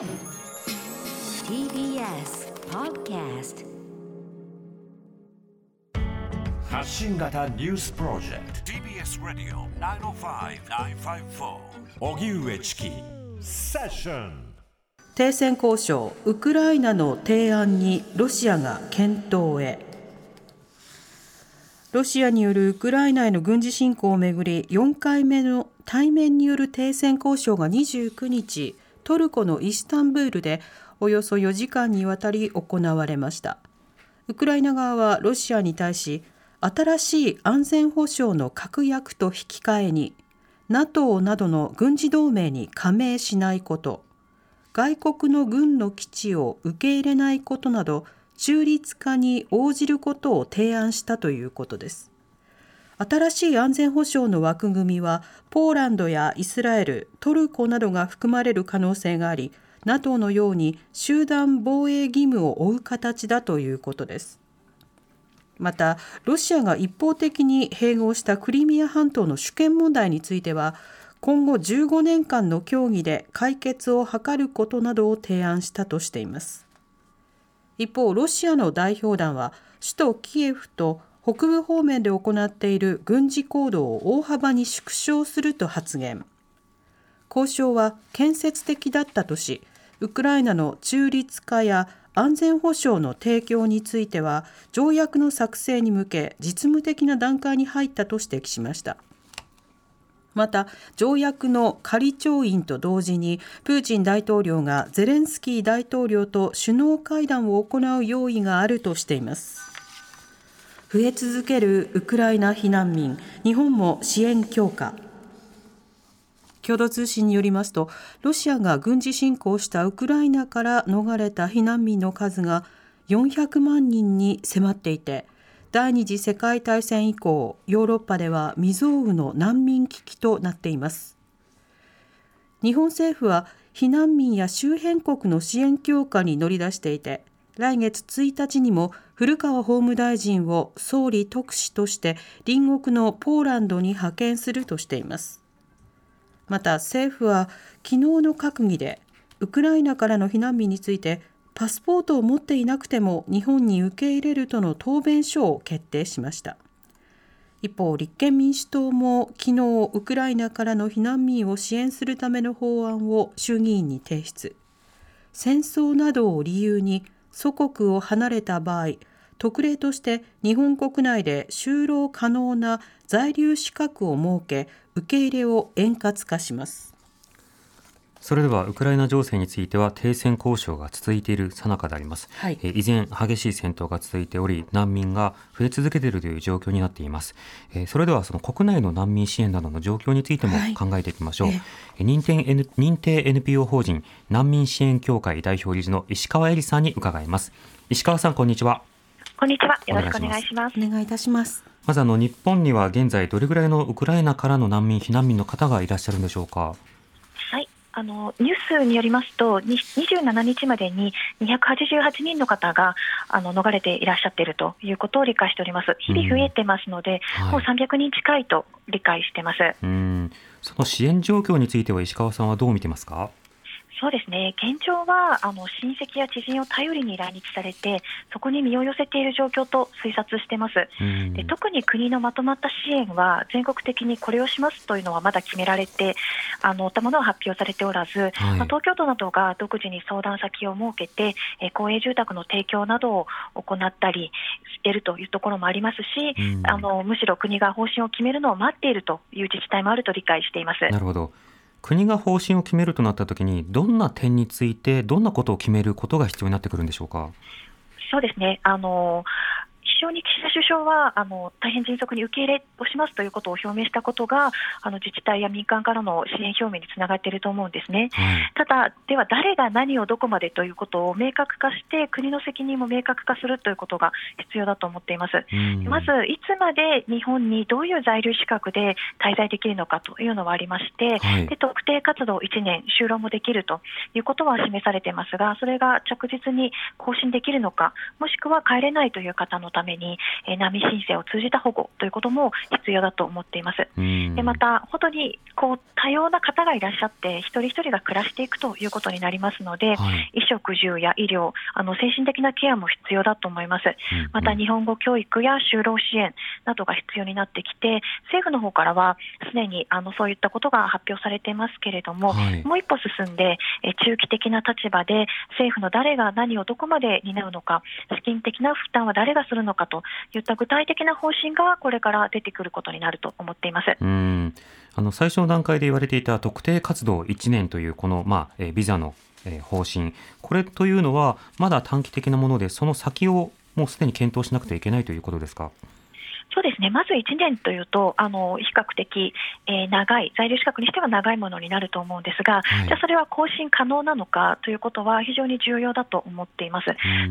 TBS Podcast 発信型ニュースプロジェクト。TBS ラディオ905-954おぎゅうえちきセッション停戦交渉ウクライナの提案にロシアが検討へ。ロシアによるウクライナへの軍事侵攻をめぐり4回目の対面による停戦交渉が29日トルコのイスタンブールでおよそ4時間にわたり行われました。ウクライナ側はロシアに対し新しい安全保障の確約と引き換えに NATO などの軍事同盟に加盟しないこと外国の軍の基地を受け入れないことなど中立化に応じることを提案したということです。新しい安全保障の枠組みはポーランドやイスラエルトルコなどが含まれる可能性があり NATO のように集団防衛義務を負う形だということです。またロシアが一方的に併合したクリミア半島の主権問題については今後15年間の協議で解決を図ることなどを提案したとしています。一方ロシアの代表団は首都キエフと北部方面で行っている軍事行動を大幅に縮小すると発言。交渉は建設的だったとしウクライナの中立化や安全保障の提供については条約の作成に向け実務的な段階に入ったと指摘しました。また条約の仮調印と同時にプーチン大統領がゼレンスキー大統領と首脳会談を行う用意があるとしています。増え続けるウクライナ避難民。日本も支援強化。共同通信によりますとロシアが軍事侵攻したウクライナから逃れた避難民の数が400万人に迫っていて第二次世界大戦以降ヨーロッパでは未曾有の難民危機となっています。日本政府は避難民や周辺国の支援強化に乗り出していて来月1日にも古川法務大臣を総理特使として隣国のポーランドに派遣するとしています。また政府は昨日の閣議でウクライナからの避難民についてパスポートを持っていなくても日本に受け入れるとの答弁書を決定しました。一方立憲民主党も昨日ウクライナからの避難民を支援するための法案を衆議院に提出。戦争などを理由に祖国を離れた場合特例として日本国内で就労可能な在留資格を設け受け入れを円滑化します。それではウクライナ情勢については停戦交渉が続いている最中であります、はい、え依然激しい戦闘が続いており難民が増え続けているという状況になっています、えそれではその国内の難民支援などの状況についても考えていきましょう、はい、え認定、N、認定 NPO 法人難民支援協会代表理事の石川恵里さんに伺います。石川さんこんにちは。こんにちは。よろしくお願いします。お願いいたします。まずあの日本には現在どれぐらいのウクライナからの難民避難民の方がいらっしゃるんでしょうか？あのニュースによりますと、27日までに288人の方があの逃れていらっしゃっているということを理解しております、日々増えてますので、うん。はい、もう300人近いと理解してます。うん。その支援状況については、石川さんはどう見てますか？そうですね。現状はあの親戚や知人を頼りに来日されてそこに身を寄せている状況と推察しています。で特に国のまとまった支援は全国的にこれをしますというのはまだ決められてあのたものは発表されておらず、はい、まあ、東京都などが独自に相談先を設けて、えー、公営住宅の提供などを行ったりしているというところもありますし、あのむしろ国が方針を決めるのを待っているという自治体もあると理解しています。なるほど国が方針を決めるとなったときに、どんな点について、どんなことを決めることが必要になってくるんでしょうか？そうですねあの非常に岸田首相はあの大変迅速に受け入れをしますということを表明したことがあの自治体や民間からの支援表明につながっていると思うんですね、はい、ただ、では誰が何をどこまでということを明確化して国の責任も明確化するということが必要だと思っています。まずいつまで日本にどういう在留資格で滞在できるのかというのはありまして、はい、で特定活動1年就労もできるということは示されていますがそれが着実に更新できるのかもしくは帰れないという方のためめに、えー、難民申請を通じた保護ということも必要だと思っています。でまた本当にこう多様な方がいらっしゃって一人一人が暮らしていくということになりますので、はい、衣食住や医療あの精神的なケアも必要だと思います。また日本語教育や就労支援などが必要になってきて政府の方からはすでにあのそういったことが発表されていますけれども、はい、もう一歩進んでえ中期的な立場で政府の誰が何をどこまで担うのか資金的な負担は誰がするのかといった具体的な方針がこれから出てくることになると思っています。うんあの最初の段階で言われていた特定活動1年というこの、まあえビザの方針これというのはまだ短期的なものでその先をもうすでに検討しなくてはいけないということですか？そうですねまず1年というとあの比較的、えー、長い在留資格にしては長いものになると思うんですが、はい、じゃあそれは更新可能なのかということは非常に重要だと思っています。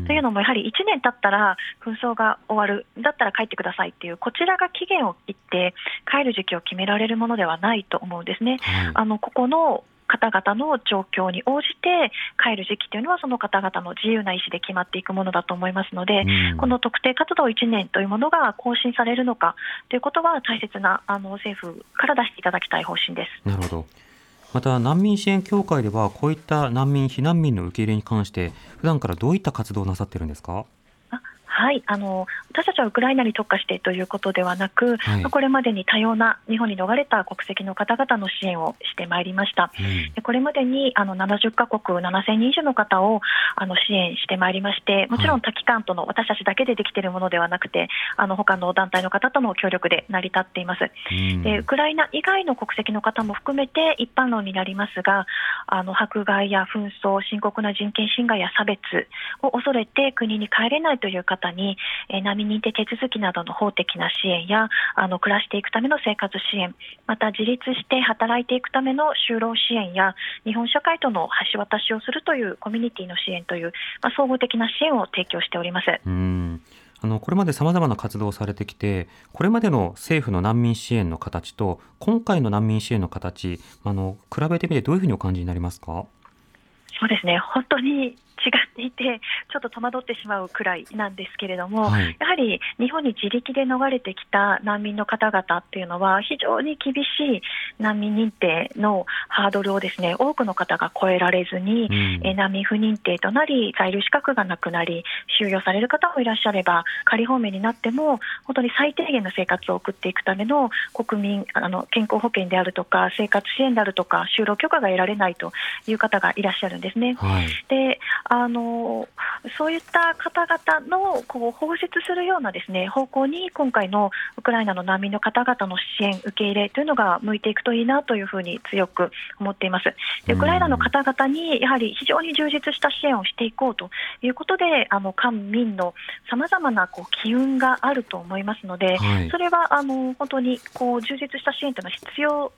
というのもやはり1年経ったら紛争が終わるだったら帰ってくださいっていうこちらが期限を切って帰る時期を決められるものではないと思うんですね。はい、あのここの方々の状況に応じて帰る時期というのはその方々の自由な意思で決まっていくものだと思いますので、うん、この特定活動1年というものが更新されるのかということは大切なあの政府から出していただきたい方針です。なるほど。また難民支援協会ではこういった難民避難民の受け入れに関して普段からどういった活動をなさっているんですか？はいあの私たちはウクライナに特化してということではなく、はい、これまでに多様な日本に逃れた国籍の方々の支援をしてまいりました、うん、でこれまでにあの70カ国7000人以上の方をあの支援してまいりましてもちろん多機関との私たちだけでできているものではなくてあの他の団体の方との協力で成り立っています、うん、でウクライナ以外の国籍の方も含めて一般論になりますがあの迫害や紛争深刻な人権侵害や差別を恐れて国に帰れないという方に、えー、難民認定手続きなどの法的な支援やあの暮らしていくための生活支援また自立して働いていくための就労支援や日本社会との橋渡しをするというコミュニティの支援という、まあ、総合的な支援を提供しております。うん。あのこれまでさまざまな活動をされてきてこれまでの政府の難民支援の形と今回の難民支援の形あの比べてみてどういうふうにお感じになりますか？そうですね。本当に違っていてちょっと戸惑ってしまうくらいなんですけれども、はい、やはり日本に自力で逃れてきた難民の方々っていうのは非常に厳しい難民認定のハードルをですね多くの方が超えられずに、うん、え難民不認定となり在留資格がなくなり収容される方もいらっしゃれば仮放免になっても本当に最低限の生活を送っていくための国民あの健康保険であるとか生活支援であるとか就労許可が得られないという方がいらっしゃるんですね。はい、であのそういった方々のこう包摂するようなですね方向に今回のウクライナの難民の方々の支援、受け入れというのが向いていくといいなというふうに強く思っています。でウクライナの方々にやはり非常に充実した支援をしていこうということで、あの官民のさまざまなこう機運があると思いますので、はい、それはあの本当にこう充実した支援というのは必要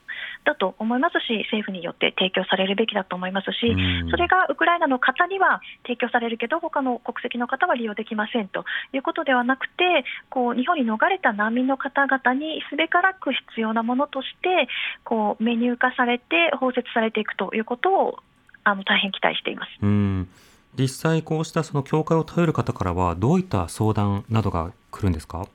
だと思いますし、政府によって提供されるべきだと思いますし、それがウクライナの方には提供されるけど、他の国籍の方は利用できませんということではなくて、こう日本に逃れた難民の方々にすべからく必要なものとして、こうメニュー化されて、包摂されていくということをあの大変期待しています。うん。実際こうしたその教会を頼る方からはどういった相談などが来るんですか？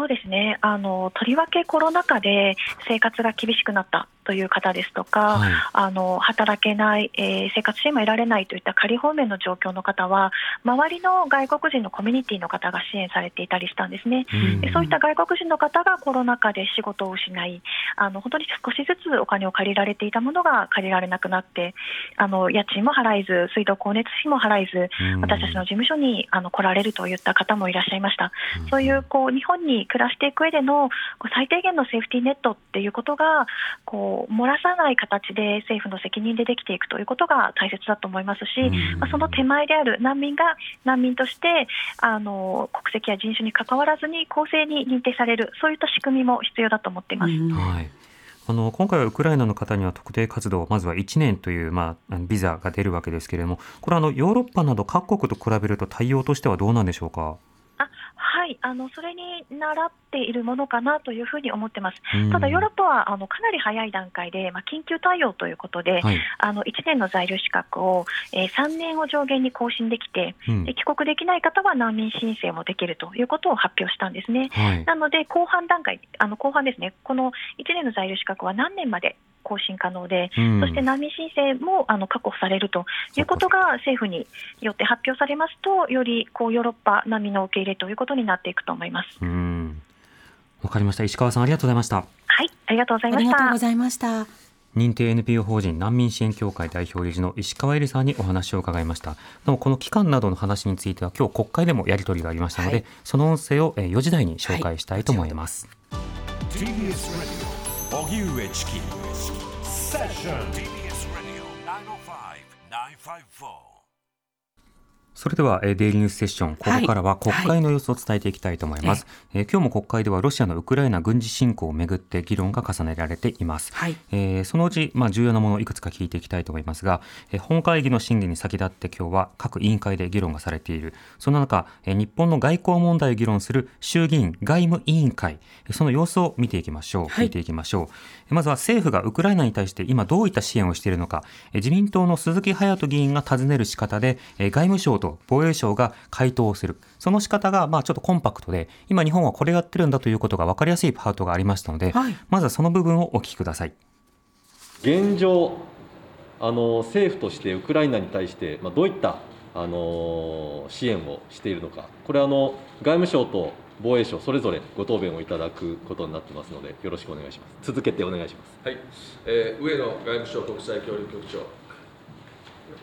そうですね。あのとりわけコロナ禍で生活が厳しくなった。という方ですとか、はい、あの働けない、えー、生活支援も得られないといった仮放免の状況の方は周りの外国人のコミュニティの方が支援されていたりしたんですね、うん、そういった外国人の方がコロナ禍で仕事を失い。あの本当に少しずつお金を借りられていたものが借りられなくなってあの家賃も払えず水道光熱費も払えず、うん、私たちの事務所にあの来られるといった方もいらっしゃいました、うん、そういうこう日本に暮らしていく上での最低限のセーフティーネットっていうことがこう漏らさない形で政府の責任でできていくということが大切だと思いますし、まあ、その手前である難民が難民としてあの国籍や人種にかかわらずに公正に認定されるそういった仕組みも必要だと思っています。はいあの今回はウクライナの方には特定活動まずは1年という、まあ、ビザが出るわけですけれどもこれはあのヨーロッパなど各国と比べると対応としてはどうなんでしょうか？はいはいあのそれに習っているものかなというふうに思ってます。ただ、ヨーロッパはあのかなり早い段階で、まあ、緊急対応ということで、はい、あの1年の在留資格を、えー、3年を上限に更新できて、うん、帰国できない方は難民申請もできるということを発表したんですね。はい、なので、後半段階、あの後半ですね、この1年の在留資格は何年まで更新可能で、うん、そして難民申請もあの確保されるということが政府によって発表されますと、よりこうヨーロッパ並みの受け入れということになっていくと思います。わかりました。石川さんありがとうございました。はい、ありがとうございました。ありがとうございました。認定 NPO 法人難民支援協会代表理事の石川恵里さんにお話を伺いました。でもこの期間などの話については今日国会でもやり取りがありましたので、はい、その音声を4時台に紹介したいと思います。はい、荻上チキセッション TBS ラジオ905-954それでは、えー、デイリーニュースセッション、ここからは国会の様子を伝えていきたいと思います。はい、えー、今日も国会ではロシアのウクライナ軍事侵攻をめぐって議論が重ねられています。はい、えー、そのうち、まあ、重要なものをいくつか聞いていきたいと思いますが、えー、本会議の審議に先立って今日は各委員会で議論がされている。そんな中、えー、日本の外交問題を議論する衆議院外務委員会、その様子を見ていきましょう。聞いていきましょう。はい、まずは政府がウクライナに対して今どういった支援をしているのか、えー、自民党の鈴木隼人議員が尋ねる仕方で、えー、外務省と防衛省が回答をする。その仕方が、まあ、ちょっとコンパクトで、今日本はこれやってるんだということが分かりやすいパートがありましたので、はい、まずはその部分をお聞きください。現状、あの政府としてウクライナに対して、まあ、どういったあの支援をしているのか、これあの、外務省と防衛省それぞれご答弁をいただくことになってますので、よろしくお願いします。続けてお願いします。はい、えー、上野外務省国際協力局長。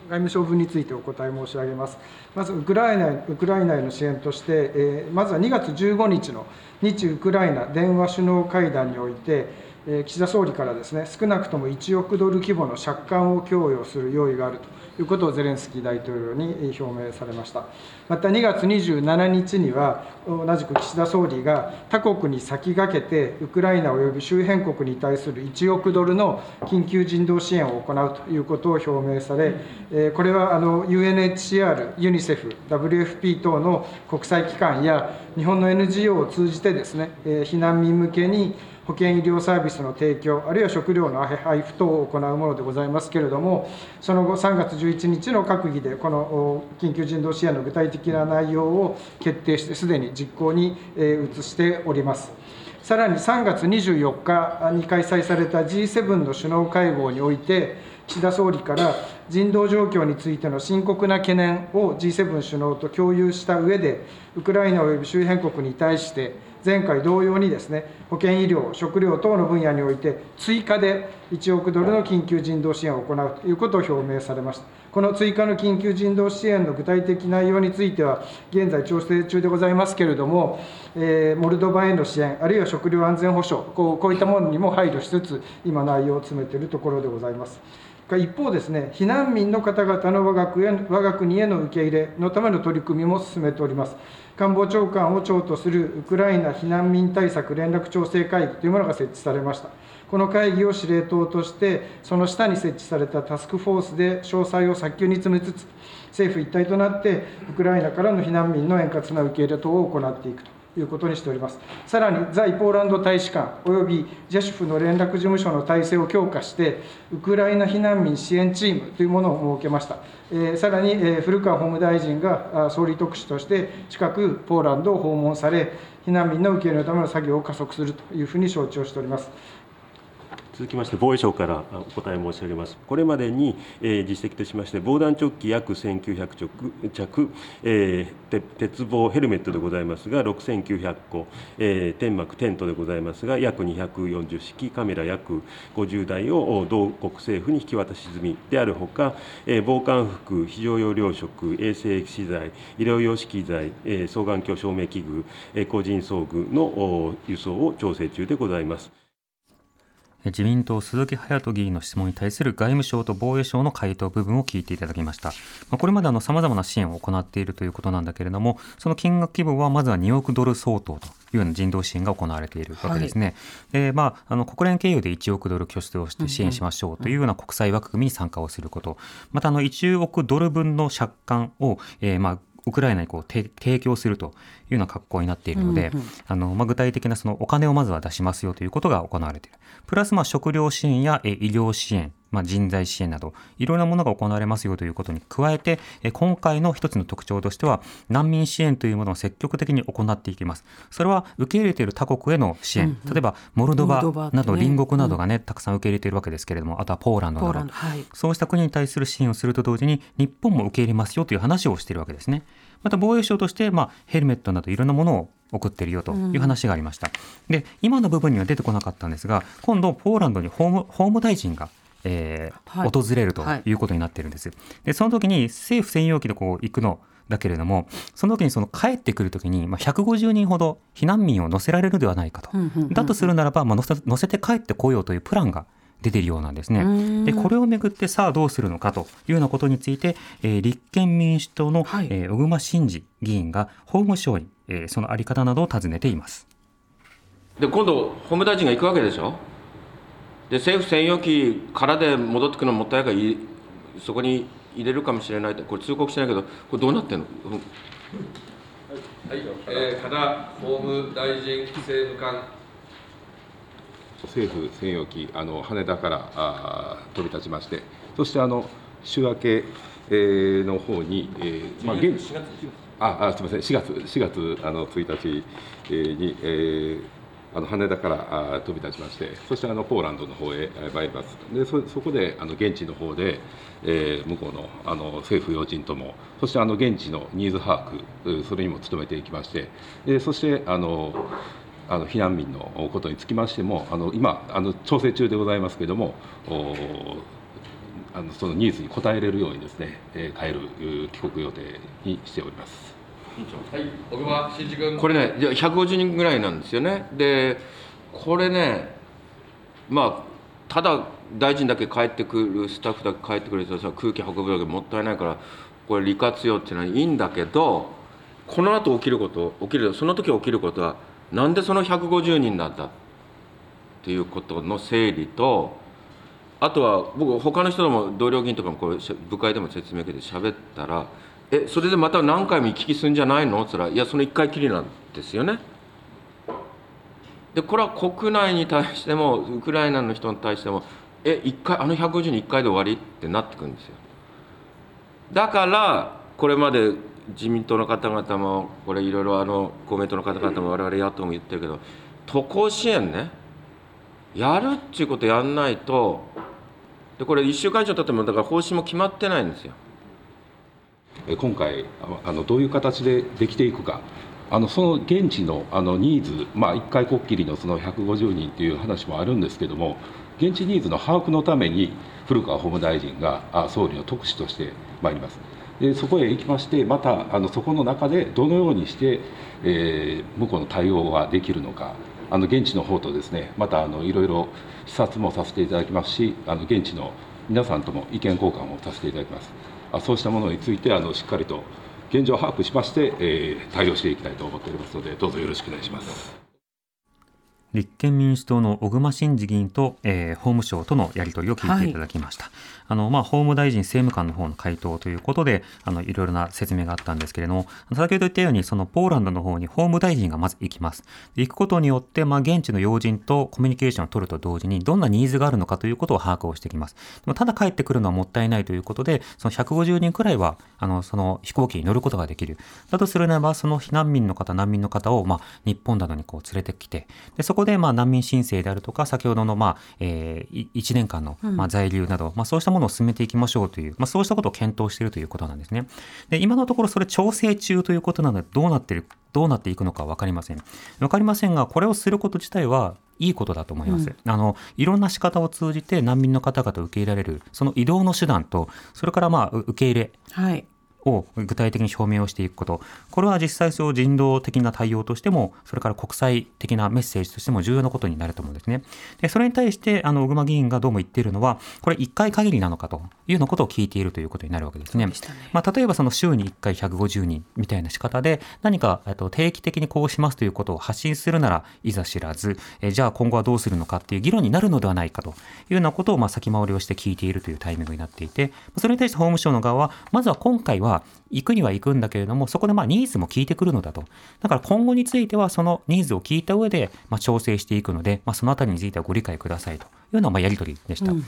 外務省分についてお答え申し上げます。まずウクライナウクライナへの支援として、え、まずは2月15日の日ウクライナ電話首脳会談において、え、岸田総理からですね少なくとも1億ドル規模の借款を供与する用意があるということをゼレンスキー大統領に表明されました。また2月27日には、同じく岸田総理が他国に先駆けて、ウクライナ及び周辺国に対する1億ドルの緊急人道支援を行うということを表明され、これはあの UNHCR、ユニセフ、WFP 等の国際機関や日本の NGO を通じてですね、避難民向けに保健医療サービスの提供、あるいは食料の配布等を行うものでございますけれども、その後、3月11日の閣議で、この緊急人道支援の具体的な内容を決定して、すでに実行に移しております。さらに3月24日に開催された G7 の首脳会合において、岸田総理から人道状況についての深刻な懸念を G7 首脳と共有した上で、ウクライナ及び周辺国に対して、前回同様にですね、保健医療、食料等の分野において、追加で1億ドルの緊急人道支援を行うということを表明されました。この追加の緊急人道支援の具体的内容については、現在調整中でございますけれども、えー、モルドバへの支援、あるいは食料安全保障、こうこういったものにも配慮しつつ、今、内容を詰めているところでございます。一方ですね、避難民の方々の我が国へ我が国への受け入れのための取り組みも進めております。官房長官を長とするウクライナ避難民対策連絡調整会議というものが設置されました。この会議を司令塔として、その下に設置されたタスクフォースで詳細を早急に詰めつつ、政府一体となって、ウクライナからの避難民の円滑な受け入れ等を行っていくと。いうことにしております。さらに、在ポーランド大使館およびジェシュフの連絡事務所の体制を強化して、ウクライナ避難民支援チームというものを設けました。えー、さらに、えー、古川法務大臣が総理特使として、近くポーランドを訪問され、避難民の受け入れのための作業を加速するというふうに承知をしております。続きまして防衛省からお答え申し上げます。これまでに、えー、実績としまして、防弾チョッキ約1900着、えー、鉄棒ヘルメットでございますが、6900個、えー、天幕テントでございますが、約240式、カメラ約50台を同国政府に引き渡し済みであるほか、えー、防寒服、非常用糧食、衛生資材、医療用資機材、えー、双眼鏡照明器具、えー、個人装具の輸送を調整中でございます。自民党鈴木隼人議員の質問に対する外務省と防衛省の回答部分を聞いていただきました。これまでさまざまな支援を行っているということなんだけれども、その金額規模はまずは2億ドル相当というような人道支援が行われているわけですね。はい、まあ、あの国連経由で1億ドル拠出をして支援しましょうというような国際枠組みに参加をすること、またあの1億ドル分の借款を、えー、まあウクライナにこう提供するというような格好になっているので、うんうん、あのまあ、具体的なそのお金をまずは出しますよということが行われている。プラスまあ食料支援や医療支援、まあ、人材支援などいろいろなものが行われますよということに加えて今回の一つの特徴としては難民支援というものを積極的に行っていきます。それは受け入れている他国への支援、うんうん、例えばモルドバなど隣国などがね、うん、たくさん受け入れているわけですけれどもあとはポーランドなど、はい、そうした国に対する支援をすると同時に日本も受け入れますよという話をしているわけですね。また防衛省として、まあ、ヘルメットなどいろんなものを送ってるよという話がありました、うん、で今の部分には出てこなかったんですが今度ポーランドに法務法務大臣がえー、はい、訪れるということになっているんです。でその時に政府専用機でこう行くのだけれどもその時にその帰ってくる時に、まあ、150人ほど避難民を乗せられるではないかと、だとするならば、まあ、乗せ乗せて帰ってこようというプランが出ているようなんですね。でこれをめぐってさあどうするのかというようなことについて、えー、立憲民主党の、はい、えー、小熊慎司議員が法務省に、えー、そのあり方などを尋ねています。で今度法務大臣が行くわけでしょ？で政府専用機からで戻ってくるのもったいないからそこに入れるかもしれないと。これ通告してないけどこれどうなってんの、うん、はい、えー、加田法務大臣政務官。政府専用機あの羽田からあ飛び立ちまして。そしてあの週明け、えー、の方に、えーまあ、現ああすみません。4月4月あの1日、えー、に、えーあの羽田から飛び立ちまして、そしてあのポーランドの方へ参ります。でそそこであの現地の方で、えー、向こうのあの政府要人とも、そしてあの現地のニーズ把握、それにも努めていきまして、でそしてあのあの避難民のことにつきましても、あの今あの調整中でございますけれども。あのそのニーズに応えれるようにですね、えー、帰る帰国予定にしております。はい、小熊真一君。これね、150人ぐらいなんですよね。で、これね、まあ、ただ大臣だけ帰ってくる、スタッフだけ帰ってくる人さ、空気運ぶだけもったいないから、これ利活用っていうのはいいんだけど、この後起きること、起きる、その時起きることは、なんでその150人なんだっていうことの整理と、あとは僕他の人でも同僚議員とかもこれ部会でも説明受けて喋ったらえそれでまた何回も行き来するんじゃないの？っつったらいやその1回きりなんですよね。でこれは国内に対してもウクライナの人に対してもえ1回あの150人1回で終わり？ってなってくるんですよ。だからこれまで自民党の方々もこれいろいろあの公明党の方々も我々野党も言ってるけど渡航支援ねやるっていうことやんないとでこれ1週間以上経ってもだから方針も決まってないんですよ。今回あのどういう形でできていくかあのその現地のあのニーズ、まあ、1回こっきりのその150人という話もあるんですけども現地ニーズの把握のために古川法務大臣が総理の特使としてまいります。でそこへ行きましてまたあのそこの中でどのようにして、えー、向こうの対応ができるのかあの現地の方とですねまたあのいろいろ視察もさせていただきますしあの現地の皆さんとも意見交換をさせていただきます。そうしたものについてあのしっかりと現状を把握しまして、えー、対応していきたいと思っておりますのでどうぞよろしくお願いします。立憲民主党の小熊慎司議員と、えー、法務省とのやり取りを聞いていただきました。はい、あのまあ、法務大臣政務官の方の回答ということであのいろいろな説明があったんですけれども先ほど言ったようにそのポーランドの方に法務大臣がまず行きます。行くことによって、まあ、現地の要人とコミュニケーションを取ると同時にどんなニーズがあるのかということを把握をしてきます。でもただ帰ってくるのはもったいないということでその150人くらいはあのその飛行機に乗ることができる。だとするならばその避難民の方難民の方を、まあ、日本などにこう連れてきてでそこでまあ難民申請であるとか先ほどの、まあえー、1年間の、まあ、在留など、うん、まあ、そうしたものを進めていきましょうという、まあ、そうしたことを検討しているということなんですね。で今のところそれ調整中ということなのでどうなっているどうなっていくのか分かりません。分かりませんがこれをすること自体はいいことだと思います、うん、あのいろんな仕方を通じて難民の方々を受け入れられるその移動の手段とそれからまあ受け入れ、はいを具体的に表明をしていくこと、これは実際そう人道的な対応としても、それから国際的なメッセージとしても重要なことになると思うんですね。でそれに対して、あの小熊議員がどうも言っているのは、これ1回限りなのかというようなことを聞いているということになるわけですね。ねまあ、例えばその週に1回150人みたいな仕方で、何かと定期的にこうしますということを発信するならいざ知らず、えじゃあ今後はどうするのかっていう議論になるのではないかというようなことをまあ先回りをして聞いているというタイミングになっていて、それに対して法務省の側は、まずは今回はは行くには行くんだけれども、そこでまあニーズも聞いてくるのだと。だから今後についてはそのニーズを聞いた上でまあ調整していくので、まあ、そのあたりについてはご理解くださいというようなまあやり取りでした。うん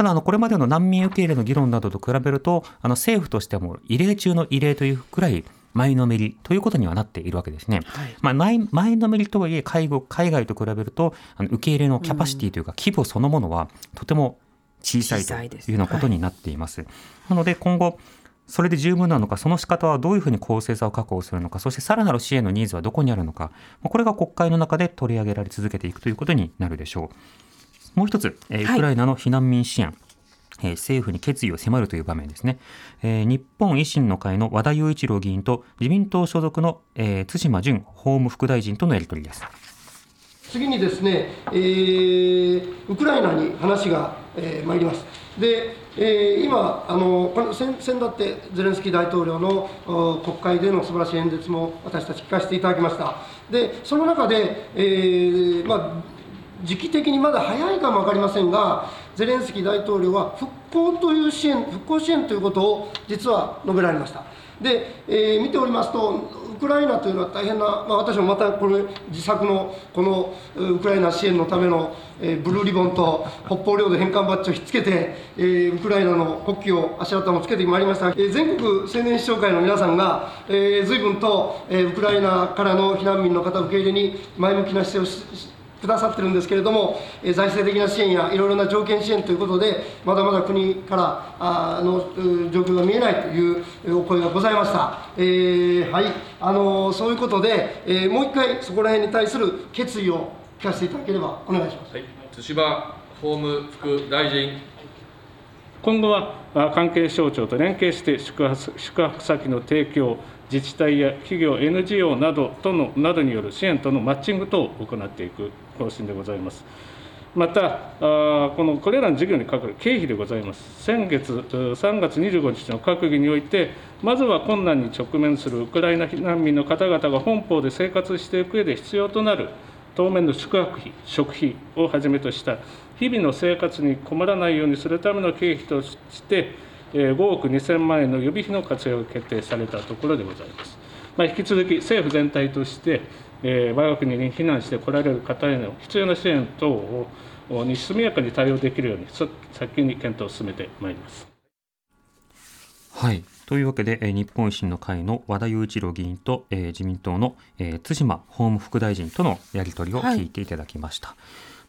ただあのこれまでの難民受け入れの議論などと比べるとあの政府としても異例中の異例というくらい前のめりということにはなっているわけですね。はい、まあ、前前のめりとはいえ介護海外と比べるとあの受け入れのキャパシティというか、規模そのものはとても小さいというようなことになっています。はい、なので今後それで十分なのか、その仕方はどういうふうに公正さを確保するのか、そしてさらなる支援のニーズはどこにあるのか、これが国会の中で取り上げられ続けていくということになるでしょう。もう一つ、えウクライナの避難民支援。はいえ政府に決意を迫るという場面ですね、えー、日本維新の会の和田雄一郎議員と自民党所属の、えー、津島淳法務副大臣とのやり取りです次にですね、えー、ウクライナに話が、えー、参ります。で、えー、今あの、この先だってゼレンスキー大統領の国会での素晴らしい演説も私たち聞かせていただきました。で、その中で、えーまあ、時期的にまだ早いかも分かりませんが、ゼレンスキー大統領は復興という支援、復興支援ということを実は述べられました。で、えー、見ておりますと、ウクライナというのは大変な、まあ、私もまたこれ、自作のこのウクライナ支援のための、えー、ブルーリボンと北方領土返還バッジをひっつけて、えー、ウクライナの国旗を、足跡もつけてまいりました、えー、全国青年市長会の皆さんが、えー、随分と、えー、ウクライナからの避難民の方受け入れに前向きな姿勢をしくださってるんですけれども、え財政的な支援やいろいろな条件支援ということで、まだまだ国からあの状況が見えないというお声がございました。えー、はい、あのそういうことで、えー、もう一回そこら辺に対する決意を聞かせていただければお願いします。はい、津島法務副大臣。今後は関係省庁と連携して宿泊宿泊先の提供、自治体や企業、NGO などとのなどによる支援とのマッチング等を行っていく方針でございます。また、このこれらの事業にかかる経費でございます。先月3月25日の閣議において、まずは困難に直面するウクライナ避難民の方々が本邦で生活していく上で必要となる当面の宿泊費、食費をはじめとした日々の生活に困らないようにするための経費として、5億2000万円の予備費の活用が決定されたところでございます。まあ、引き続き政府全体として、えー、我が国に避難してこられる方への必要な支援等をに速やかに対応できるように早急に検討を進めてまいります。はいというわけで、え日本維新の会の和田雄一郎議員と、えー、自民党の、えー、津島法務副大臣とのやり取りを聞いていただきました。はい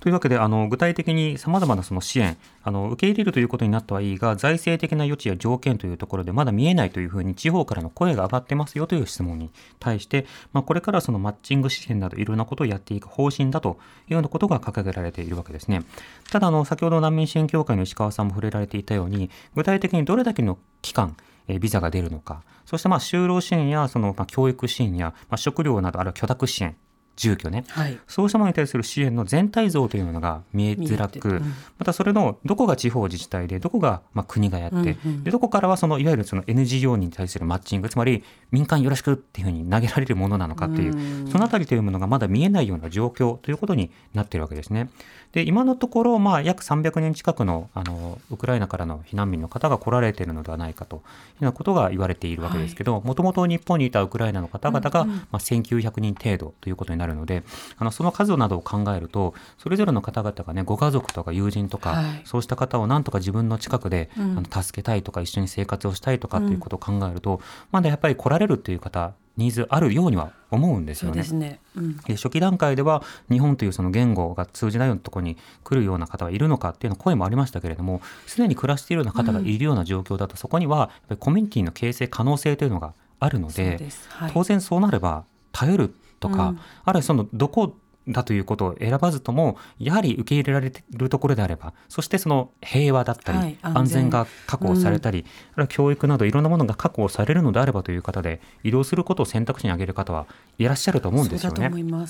というわけで、あの具体的にさまざまなその支援あの、受け入れるということになったはいいが、財政的な余地や条件というところでまだ見えないというふうに地方からの声が上がってますよという質問に対して、まあ、これからそのマッチング支援などいろんなことをやっていく方針だというようなことが掲げられているわけですね。ただ、あの先ほど難民支援協会の石川さんも触れられていたように、具体的にどれだけの期間、えビザが出るのか、そしてまあ就労支援やそのま教育支援やま食料などあるいは居宅支援住居ね、はい、そうしたものに対する支援の全体像というものが見えづらく、うん、またそれのどこが地方自治体でどこがまあ国がやって、うんうん、でどこからはそのいわゆるその NGO に対するマッチングつまり民間よろしくっていうふうに投げられるものなのかっていう、うん、そのあたりというものがまだ見えないような状況ということになっているわけですね。で今のところ、まあ、約300人近くのあのウクライナからの避難民の方が来られているのではないかというようなことが言われているわけですけどもともと日本にいたウクライナの方々が、まあ、1900人程度ということになるのであのその数などを考えるとそれぞれの方々がねご家族とか友人とか、はい、そうした方をなんとか自分の近くで、うん、あの助けたいとか一緒に生活をしたいとかっていうことを考えると、うん、まだやっぱり来られるっていう方ニーズあるようには思うんですよね。ね。うん、初期段階では日本というその言語が通じないようなところに来るような方はいるのかっていうの声もありましたけれどもすでに暮らしているような方がいるような状況だと、そこにはやっぱりコミュニティの形成可能性というのがあるので、はい、当然そうなれば頼るとか、うん、あるいはそのどこだということを選ばずともやはり受け入れられているところであればそしてその平和だったり、はい、安全。が確保されたり、うん、教育などいろんなものが確保されるのであればという方で移動することを選択肢に挙げる方はいらっしゃると思うんですよね。そう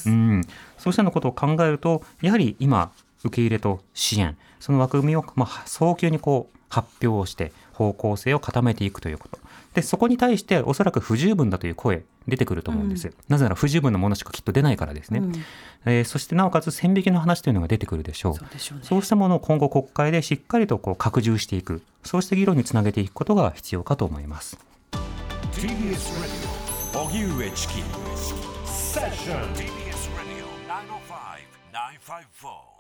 うん、そうしたのことを考えるとやはり今受け入れと支援その枠組みを、まあ、早急にこう発表をして方向性を固めていくということ。でそこに対しておそらく不十分だという声出てくると思うんです、うん、なぜなら不十分なものしかきっと出ないからですね、うん、えー、そしてなおかつ線引きの話というのが出てくるでしょう。そう、ね、そうしたものを今後国会でしっかりとこう拡充していく。そうした議論につなげていくことが必要かと思います。TBS 荻上チキセッション TBS Radio 905-954